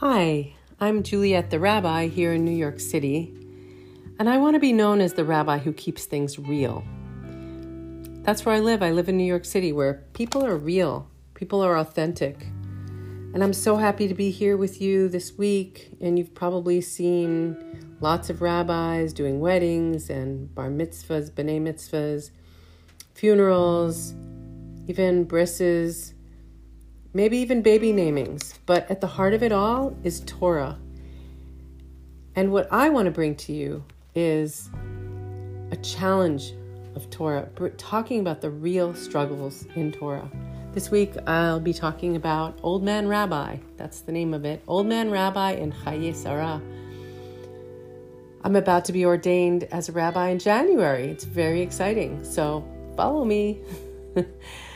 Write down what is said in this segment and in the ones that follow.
Hi, I'm Juliet the Rabbi here in New York City, and I want to be known as the rabbi who keeps things real. That's where I live. I live in New York City where people are real, people are authentic. And I'm so happy to be here with you this week. And you've probably seen lots of rabbis doing weddings and bar mitzvahs, b'nai mitzvahs, funerals, even brisses maybe even baby namings, but at the heart of it all is Torah. And what I want to bring to you is a challenge of Torah, talking about the real struggles in Torah. This week I'll be talking about Old Man Rabbi. That's the name of it. Old Man Rabbi in Chayei Sarah. I'm about to be ordained as a rabbi in January. It's very exciting. So follow me.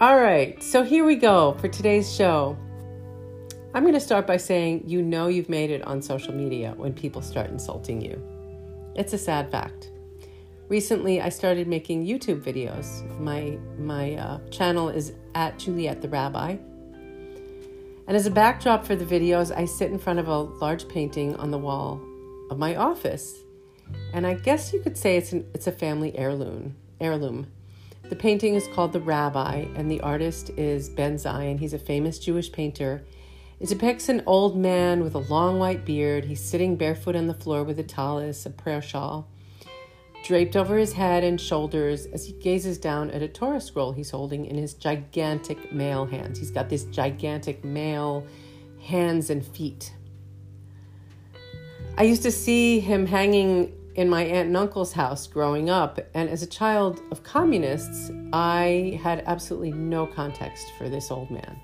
All right, so here we go for today's show. I'm going to start by saying you know you've made it on social media when people start insulting you. It's a sad fact. Recently, I started making YouTube videos. My my uh, channel is at Juliet the Rabbi. And as a backdrop for the videos, I sit in front of a large painting on the wall of my office. And I guess you could say it's an, it's a family heirloom. Heirloom. The painting is called The Rabbi, and the artist is Ben Zion. He's a famous Jewish painter. It depicts an old man with a long white beard. He's sitting barefoot on the floor with a tallis, a prayer shawl, draped over his head and shoulders as he gazes down at a Torah scroll he's holding in his gigantic male hands. He's got this gigantic male hands and feet. I used to see him hanging in my aunt and uncle's house growing up. And as a child of communists, I had absolutely no context for this old man.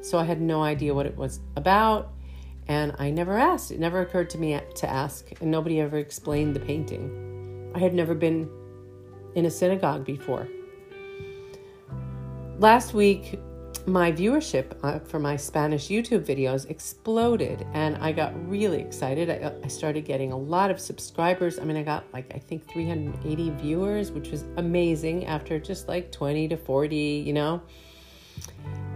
So I had no idea what it was about. And I never asked. It never occurred to me to ask. And nobody ever explained the painting. I had never been in a synagogue before. Last week, my viewership uh, for my Spanish YouTube videos exploded and I got really excited. I, I, started getting a lot of subscribers. I mean, I got like, I think 380 viewers, which was amazing after just like 20 to 40, you know.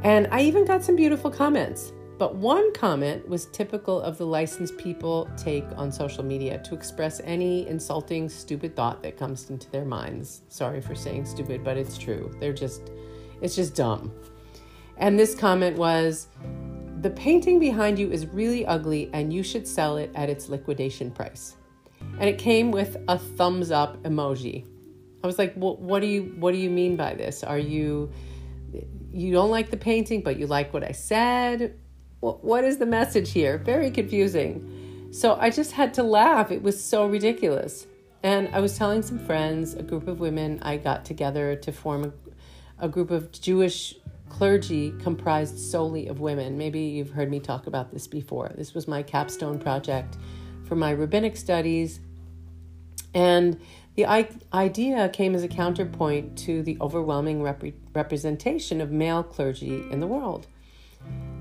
And I even got some beautiful comments. But one comment was typical of the licensed people take on social media to express any insulting, stupid thought that comes into their minds. Sorry for saying stupid, but it's true. They're just, it's just dumb. And this comment was The painting behind you is really ugly and you should sell it at its liquidation price. And it came with a thumbs up emoji. I was like, well, what do you what do you mean by this? Are you you don't like the painting, but you like what I said? what is the message here? Very confusing. So I just had to laugh. It was so ridiculous. And I was telling some friends, a group of women, I got together to form a, a group of Jewish clergy comprised solely of women. Maybe you've heard me talk about this before. This was my capstone project for my rabbinic studies. And the idea came as a counterpoint to the overwhelming rep- representation of male clergy in the world.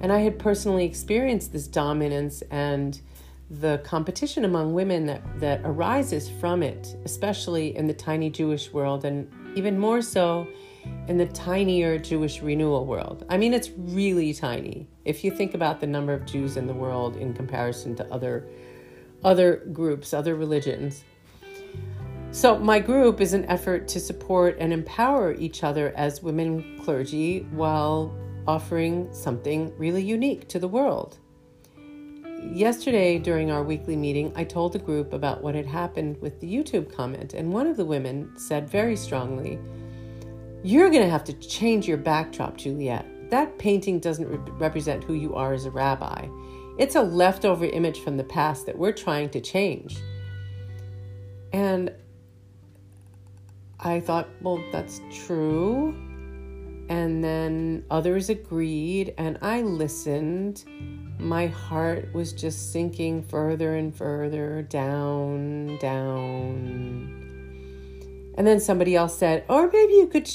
And I had personally experienced this dominance and the competition among women that, that arises from it, especially in the tiny Jewish world, and even more so in the tinier Jewish renewal world. I mean, it's really tiny if you think about the number of Jews in the world in comparison to other other groups, other religions. So, my group is an effort to support and empower each other as women clergy while offering something really unique to the world. Yesterday, during our weekly meeting, I told the group about what had happened with the YouTube comment, and one of the women said very strongly, you're going to have to change your backdrop, Juliet. That painting doesn't re- represent who you are as a rabbi. It's a leftover image from the past that we're trying to change. And I thought, well, that's true. And then others agreed, and I listened. My heart was just sinking further and further down, down. And then somebody else said, or maybe you could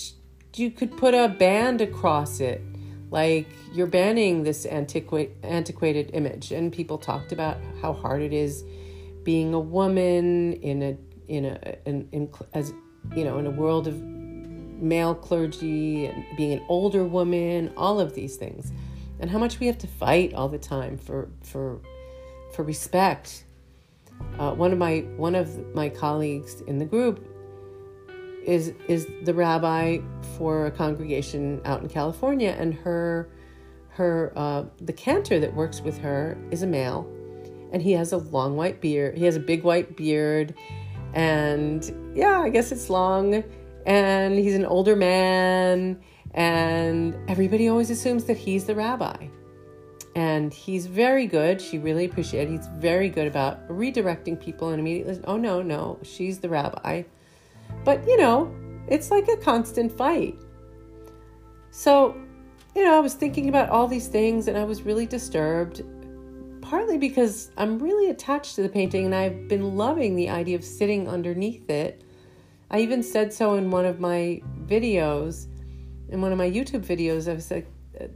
you could put a band across it like you're banning this antiqu- antiquated image and people talked about how hard it is being a woman in a in a in, in as you know in a world of male clergy and being an older woman all of these things and how much we have to fight all the time for for for respect. Uh, one of my one of my colleagues in the group is is the rabbi for a congregation out in California, and her her uh, the cantor that works with her is a male, and he has a long white beard. He has a big white beard, and yeah, I guess it's long, and he's an older man and everybody always assumes that he's the rabbi. And he's very good. She really appreciated. He's very good about redirecting people and immediately, oh no, no, she's the rabbi. But you know, it's like a constant fight. So, you know, I was thinking about all these things and I was really disturbed, partly because I'm really attached to the painting and I've been loving the idea of sitting underneath it. I even said so in one of my videos in one of my YouTube videos, I was like,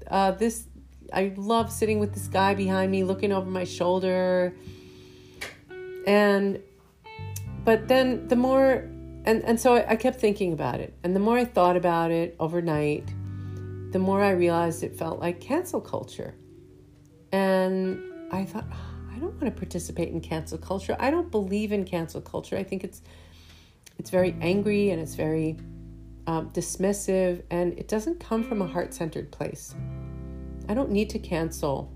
uh, this, I love sitting with this guy behind me, looking over my shoulder. And, but then the more, and, and so I, I kept thinking about it. And the more I thought about it overnight, the more I realized it felt like cancel culture. And I thought, oh, I don't want to participate in cancel culture. I don't believe in cancel culture. I think it's it's very angry and it's very um, dismissive, and it doesn't come from a heart centered place. I don't need to cancel.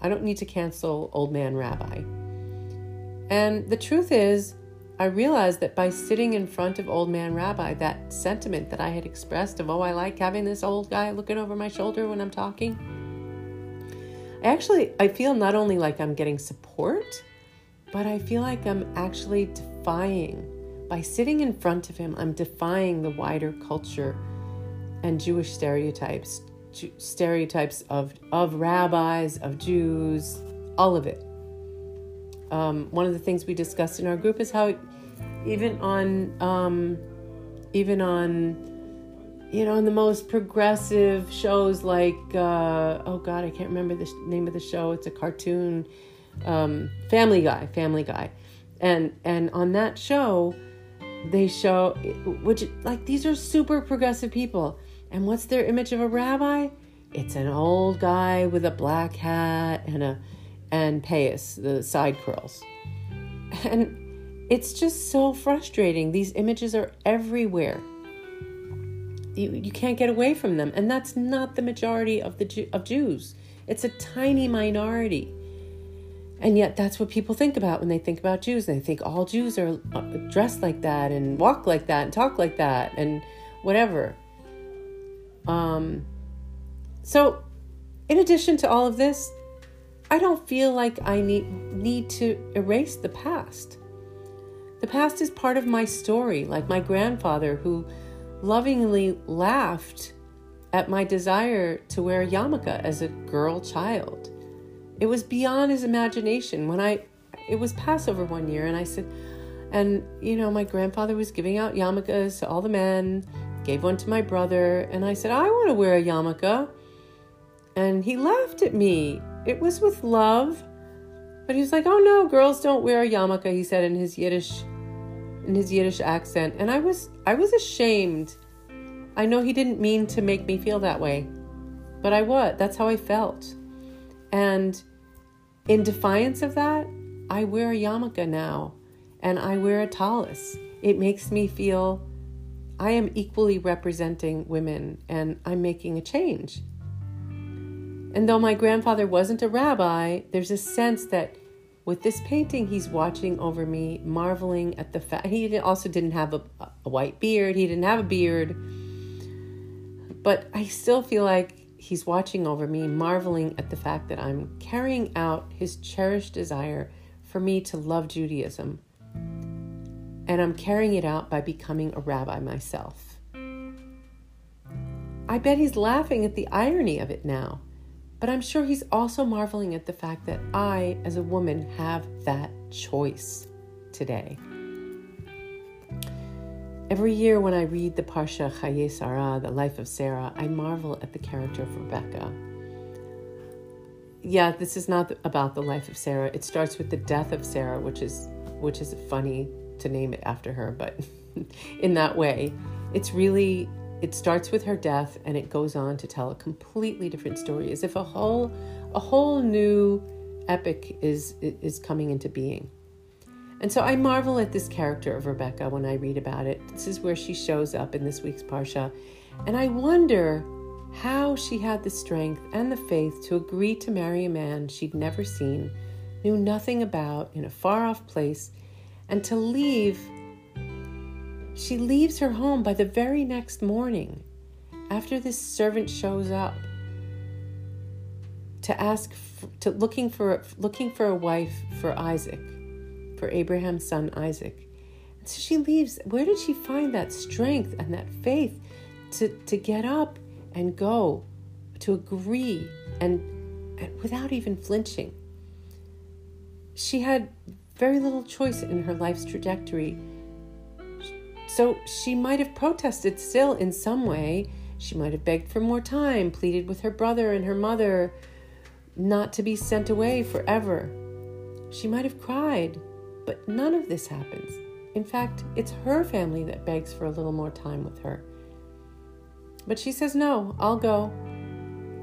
I don't need to cancel Old Man Rabbi. And the truth is, I realized that by sitting in front of Old Man Rabbi, that sentiment that I had expressed of, oh, I like having this old guy looking over my shoulder when I'm talking, I actually, I feel not only like I'm getting support, but I feel like I'm actually defying by sitting in front of him, I'm defying the wider culture and Jewish stereotypes, stereotypes of, of rabbis, of Jews, all of it. Um, one of the things we discussed in our group is how even on um, even on you know in the most progressive shows like uh, oh god I can't remember the name of the show. It's a cartoon um, Family Guy Family Guy. And and on that show they show which like these are super progressive people. And what's their image of a rabbi? It's an old guy with a black hat and a and payas the side curls. And it's just so frustrating. These images are everywhere. You, you can't get away from them. And that's not the majority of the of Jews. It's a tiny minority. And yet, that's what people think about when they think about Jews. They think all Jews are uh, dressed like that and walk like that and talk like that and whatever. Um, so, in addition to all of this, I don't feel like I need need to erase the past. The past is part of my story, like my grandfather who lovingly laughed at my desire to wear a yarmulke as a girl child. It was beyond his imagination. When I, it was Passover one year, and I said, and you know, my grandfather was giving out yarmulkes to all the men, gave one to my brother, and I said, I want to wear a yarmulke. And he laughed at me. It was with love, but he was like, "Oh no, girls don't wear a yarmulke," he said in his Yiddish, in his Yiddish accent, and I was, I was ashamed. I know he didn't mean to make me feel that way, but I was. That's how I felt. And in defiance of that, I wear a yarmulke now and I wear a tallis. It makes me feel I am equally representing women and I'm making a change. And though my grandfather wasn't a rabbi, there's a sense that with this painting, he's watching over me, marveling at the fact. He also didn't have a, a white beard, he didn't have a beard. But I still feel like He's watching over me, marveling at the fact that I'm carrying out his cherished desire for me to love Judaism. And I'm carrying it out by becoming a rabbi myself. I bet he's laughing at the irony of it now, but I'm sure he's also marveling at the fact that I, as a woman, have that choice today. Every year when I read the Parsha Chayei Sarah, the life of Sarah, I marvel at the character of Rebecca. Yeah, this is not about the life of Sarah. It starts with the death of Sarah, which is which is funny to name it after her, but in that way, it's really it starts with her death and it goes on to tell a completely different story as if a whole a whole new epic is is coming into being. And so I marvel at this character of Rebecca when I read about it. This is where she shows up in this week's Parsha. And I wonder how she had the strength and the faith to agree to marry a man she'd never seen, knew nothing about, in a far off place, and to leave she leaves her home by the very next morning after this servant shows up to ask to looking for looking for a wife for Isaac, for Abraham's son Isaac. And so she leaves. Where did she find that strength and that faith to, to get up and go, to agree and, and without even flinching? She had very little choice in her life's trajectory so she might have protested still in some way. She might have begged for more time, pleaded with her brother and her mother not to be sent away forever. She might have cried, but none of this happens. In fact, it's her family that begs for a little more time with her. But she says, No, I'll go.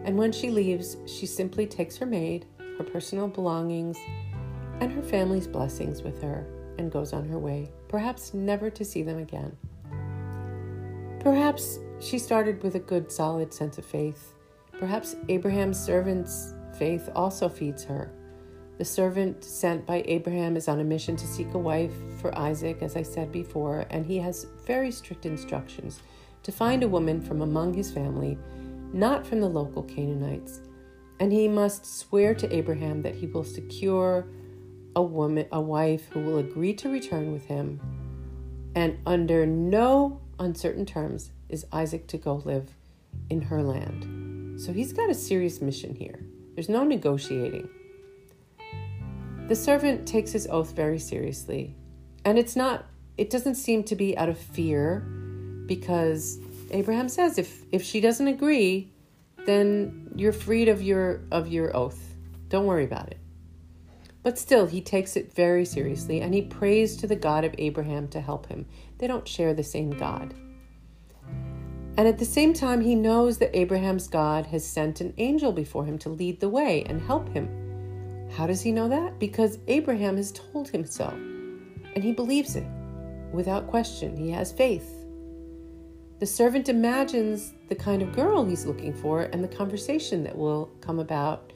And when she leaves, she simply takes her maid, her personal belongings, and her family's blessings with her and goes on her way, perhaps never to see them again. Perhaps she started with a good, solid sense of faith. Perhaps Abraham's servant's faith also feeds her. The servant sent by Abraham is on a mission to seek a wife for Isaac, as I said before, and he has very strict instructions to find a woman from among his family, not from the local Canaanites. And he must swear to Abraham that he will secure a woman, a wife who will agree to return with him, and under no uncertain terms is Isaac to go live in her land. So he's got a serious mission here. There's no negotiating. The servant takes his oath very seriously, and it's not it doesn't seem to be out of fear because Abraham says if if she doesn't agree, then you're freed of your of your oath. Don't worry about it. But still, he takes it very seriously and he prays to the God of Abraham to help him. They don't share the same God. And at the same time, he knows that Abraham's God has sent an angel before him to lead the way and help him. How does he know that? Because Abraham has told him so. And he believes it without question. He has faith. The servant imagines the kind of girl he's looking for and the conversation that will come about.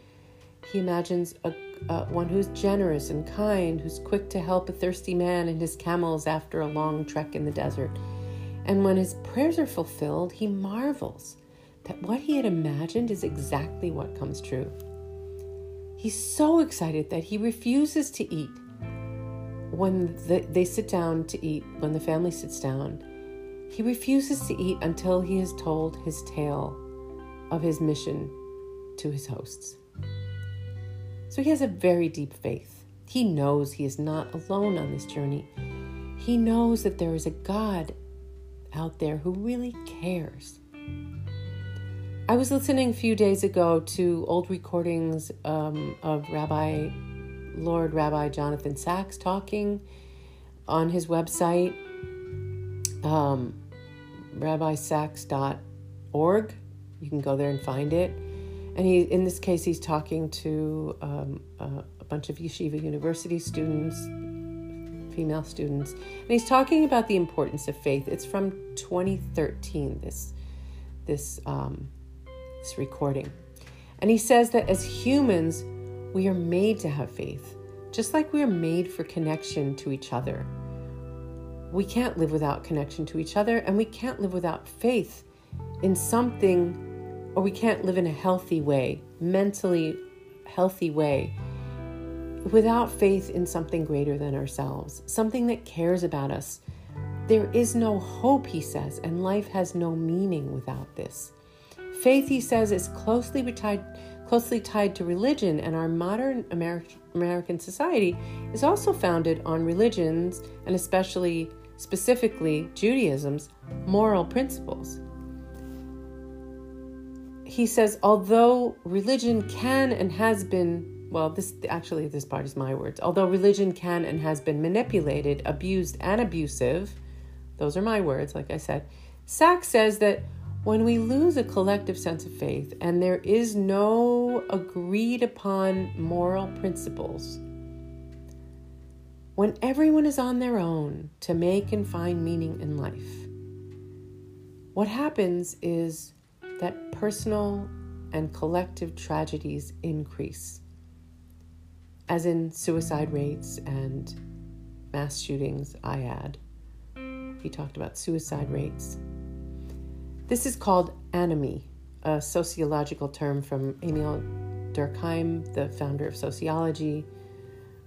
He imagines a uh, one who's generous and kind, who's quick to help a thirsty man and his camels after a long trek in the desert. And when his prayers are fulfilled, he marvels that what he had imagined is exactly what comes true. He's so excited that he refuses to eat when the, they sit down to eat, when the family sits down. He refuses to eat until he has told his tale of his mission to his hosts. So he has a very deep faith. He knows he is not alone on this journey. He knows that there is a God out there who really cares. I was listening a few days ago to old recordings um, of Rabbi, Lord Rabbi Jonathan Sacks talking on his website, um, rabbisacks.org. You can go there and find it and he in this case he's talking to um, a, a bunch of yeshiva university students female students. And he's talking about the importance of faith. It's from 2013 this this um, this recording. And he says that as humans we are made to have faith. Just like we are made for connection to each other. We can't live without connection to each other and we can't live without faith in something or we can't live in a healthy way, mentally healthy way, without faith in something greater than ourselves, something that cares about us. There is no hope, he says, and life has no meaning without this. Faith, he says, is closely tied, closely tied to religion, and our modern American society is also founded on religions, and especially, specifically, Judaism's moral principles he says, although religion can and has been, well, this actually, this part is my words, although religion can and has been manipulated, abused, and abusive, those are my words, like I said, Sacks says that when we lose a collective sense of faith and there is no agreed upon moral principles, when everyone is on their own to make and find meaning in life, what happens is that personal and collective tragedies increase, as in suicide rates and mass shootings, I add. He talked about suicide rates. This is called anomie, a sociological term from Emil Durkheim, the founder of sociology,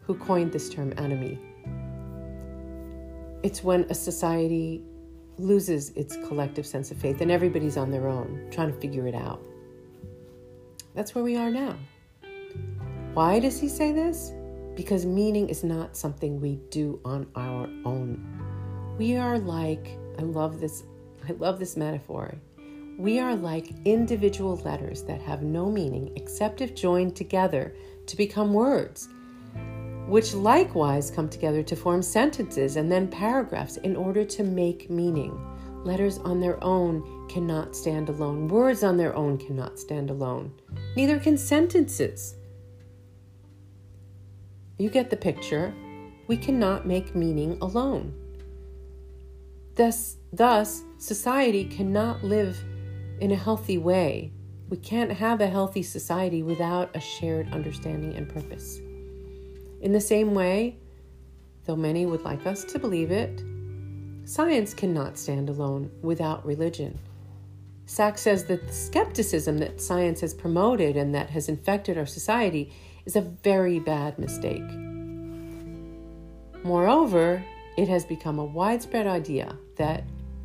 who coined this term anomie. It's when a society loses its collective sense of faith and everybody's on their own trying to figure it out. That's where we are now. Why does he say this? Because meaning is not something we do on our own. We are like, I love this, I love this metaphor. We are like individual letters that have no meaning except if joined together to become words, which likewise come together to form sentences and then paragraphs in order to make meaning. Letters on their own cannot stand alone. Words on their own cannot stand alone. Neither can sentences. You get the picture. We cannot make meaning alone. Thus, thus, society cannot live in a healthy way. We can't have a healthy society without a shared understanding and purpose. In the same way, though many would like us to believe it, Science cannot stand alone without religion. Sacks says that the skepticism that science has promoted and that has infected our society is a very bad mistake. Moreover, it has become a widespread idea that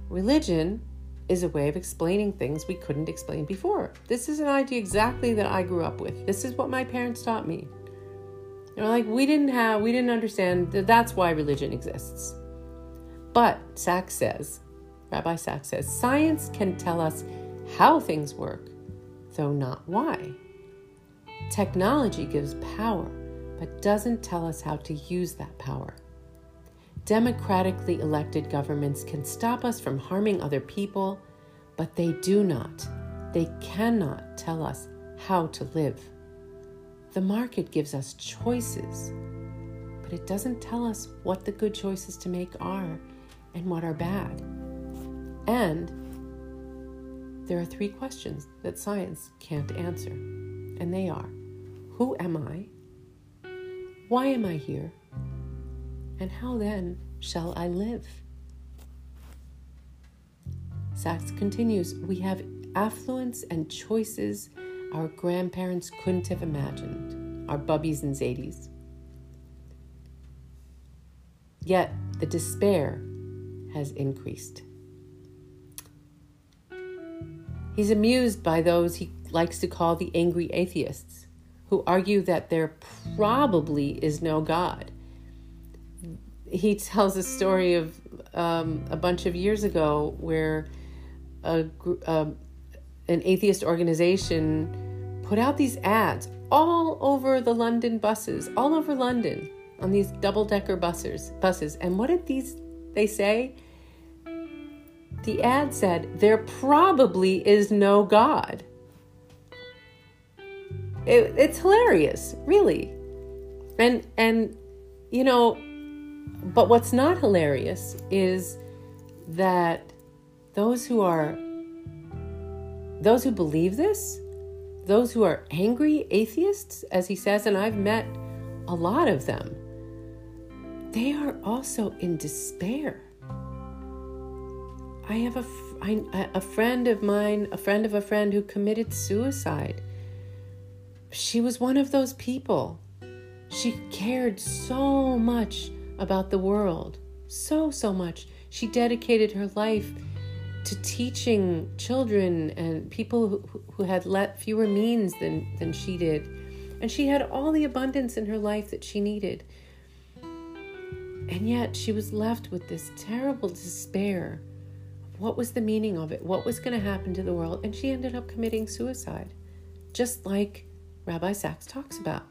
religion is a way of explaining things we couldn't explain before. This is an idea exactly that I grew up with. This is what my parents taught me. They're like, we didn't have, we didn't understand that that's why religion exists. But Sacks says, Rabbi Sacks says, science can tell us how things work, though not why. Technology gives power, but doesn't tell us how to use that power. Democratically elected governments can stop us from harming other people, but they do not, they cannot tell us how to live. The market gives us choices, but it doesn't tell us what the good choices to make are and what are bad. And there are three questions that science can't answer, and they are Who am I? Why am I here? And how then shall I live? Sacks continues We have affluence and choices our grandparents couldn't have imagined, our bubbies and zadies. Yet the despair has increased. He's amused by those he likes to call the angry atheists, who argue that there probably is no God. He tells a story of um, a bunch of years ago where a, uh, an atheist organization put out these ads all over the London buses, all over London on these double decker buses. Buses, and what did these they say? The ad said, There probably is no God. It, it's hilarious, really. And, and, you know, but what's not hilarious is that those who are, those who believe this, those who are angry atheists, as he says, and I've met a lot of them, they are also in despair. I have a, a friend of mine, a friend of a friend who committed suicide. She was one of those people. She cared so much about the world, so, so much. She dedicated her life to teaching children and people who, who had let fewer means than, than she did. And she had all the abundance in her life that she needed. And yet she was left with this terrible despair what was the meaning of it? What was going to happen to the world? And she ended up committing suicide, just like Rabbi Sacks talks about.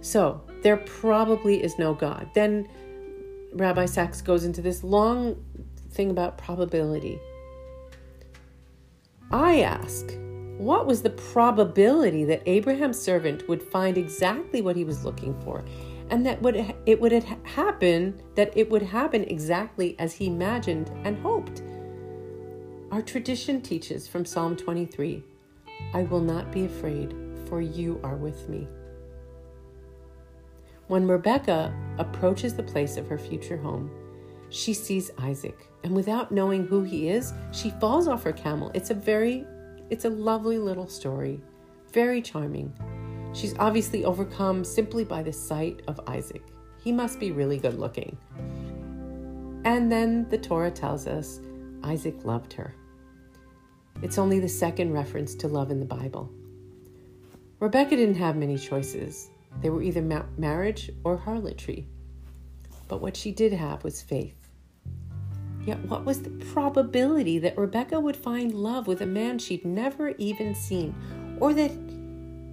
So, there probably is no God. Then Rabbi Sacks goes into this long thing about probability. I ask, what was the probability that Abraham's servant would find exactly what he was looking for and that would it would happen that it would happen exactly as he imagined and hoped? Our tradition teaches from Psalm 23, I will not be afraid, for you are with me. When Rebecca approaches the place of her future home, she sees Isaac, and without knowing who he is, she falls off her camel. It's a very it's a lovely little story, very charming. She's obviously overcome simply by the sight of Isaac. He must be really good looking. And then the Torah tells us Isaac loved her. It's only the second reference to love in the Bible. Rebecca didn't have many choices. They were either ma- marriage or harlotry. But what she did have was faith. Yet, what was the probability that Rebecca would find love with a man she'd never even seen, or that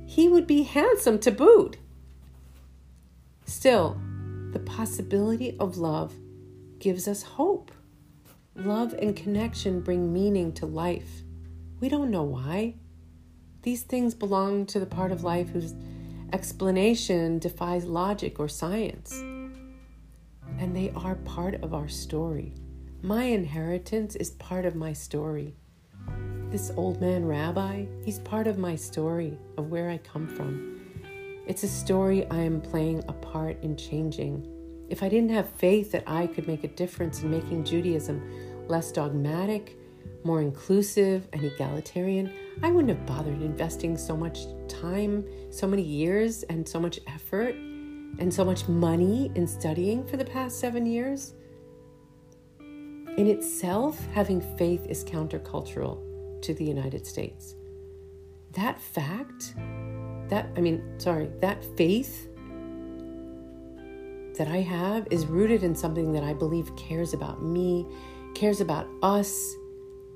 he would be handsome to boot? Still, the possibility of love gives us hope. Love and connection bring meaning to life. We don't know why. These things belong to the part of life whose explanation defies logic or science. And they are part of our story. My inheritance is part of my story. This old man rabbi, he's part of my story of where I come from. It's a story I am playing a part in changing. If I didn't have faith that I could make a difference in making Judaism less dogmatic, more inclusive, and egalitarian, I wouldn't have bothered investing so much time, so many years, and so much effort, and so much money in studying for the past seven years. In itself, having faith is countercultural to the United States. That fact, that, I mean, sorry, that faith that I have is rooted in something that I believe cares about me, cares about us,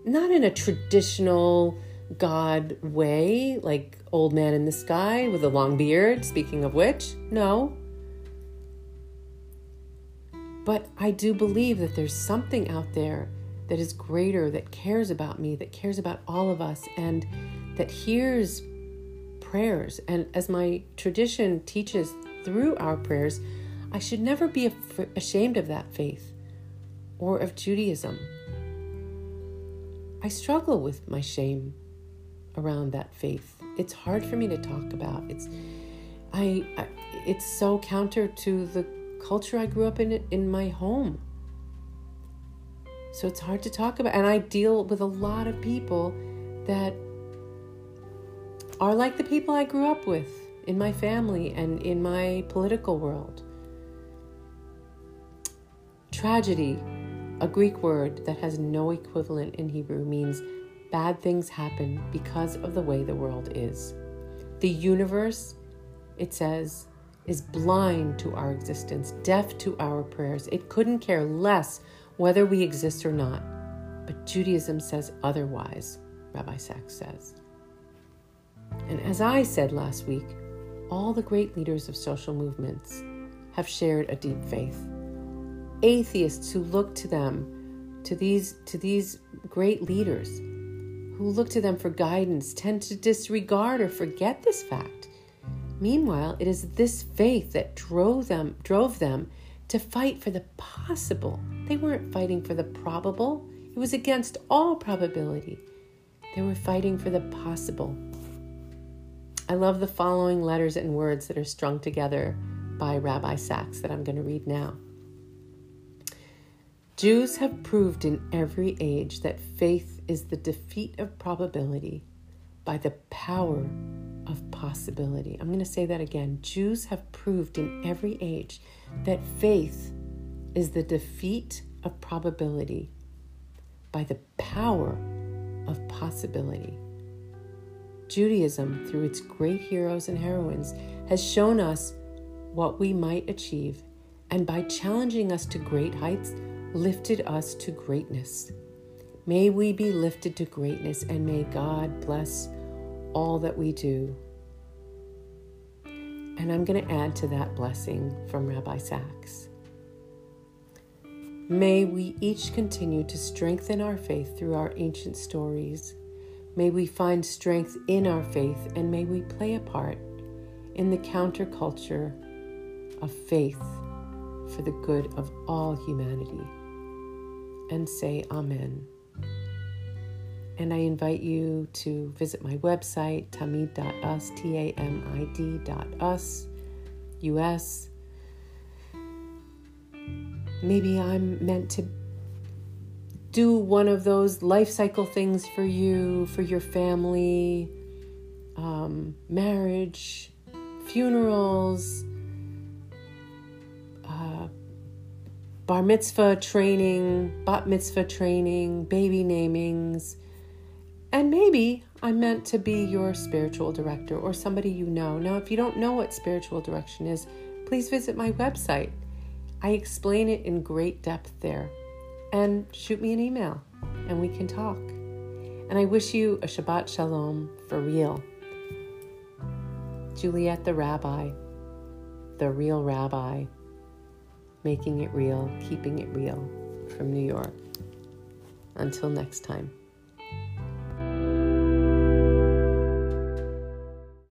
not in a traditional God way, like old man in the sky with a long beard, speaking of which, no. But I do believe that there's something out there that is greater, that cares about me, that cares about all of us, and that hears prayers. And as my tradition teaches through our prayers, I should never be ashamed of that faith or of Judaism. I struggle with my shame around that faith. It's hard for me to talk about. It's I, I it's so counter to the culture I grew up in in my home. So it's hard to talk about. And I deal with a lot of people that are like the people I grew up with in my family and in my political world. Tragedy, a Greek word that has no equivalent in Hebrew, means bad things happen because of the way the world is. The universe, it says, is blind to our existence, deaf to our prayers. It couldn't care less whether we exist or not. But Judaism says otherwise, Rabbi Sacks says. And as I said last week, all the great leaders of social movements have shared a deep faith. Atheists who look to them, to these, to these great leaders, who look to them for guidance, tend to disregard or forget this fact Meanwhile, it is this faith that drove them, drove them to fight for the possible. They weren't fighting for the probable. It was against all probability. They were fighting for the possible. I love the following letters and words that are strung together by Rabbi Sacks that I'm going to read now. Jews have proved in every age that faith is the defeat of probability by the power of possibility. I'm going to say that again. Jews have proved in every age that faith is the defeat of probability by the power of possibility. Judaism, through its great heroes and heroines, has shown us what we might achieve, and by challenging us to great heights, lifted us to greatness. May we be lifted to greatness, and may God bless all that we do. And I'm going to add to that blessing from Rabbi Sacks. May we each continue to strengthen our faith through our ancient stories. May we find strength in our faith and may we play a part in the counterculture of faith for the good of all humanity. And say Amen. And I invite you to visit my website, tamid.us, T A M I D.us, US. Maybe I'm meant to do one of those life cycle things for you, for your family, um, marriage, funerals, uh, bar mitzvah training, bat mitzvah training, baby namings and maybe I'm meant to be your spiritual director or somebody you know. Now, if you don't know what spiritual direction is, please visit my website. I explain it in great depth there. And shoot me an email and we can talk. And I wish you a Shabbat Shalom for real. Juliet the Rabbi, the real rabbi, making it real, keeping it real from New York. Until next time.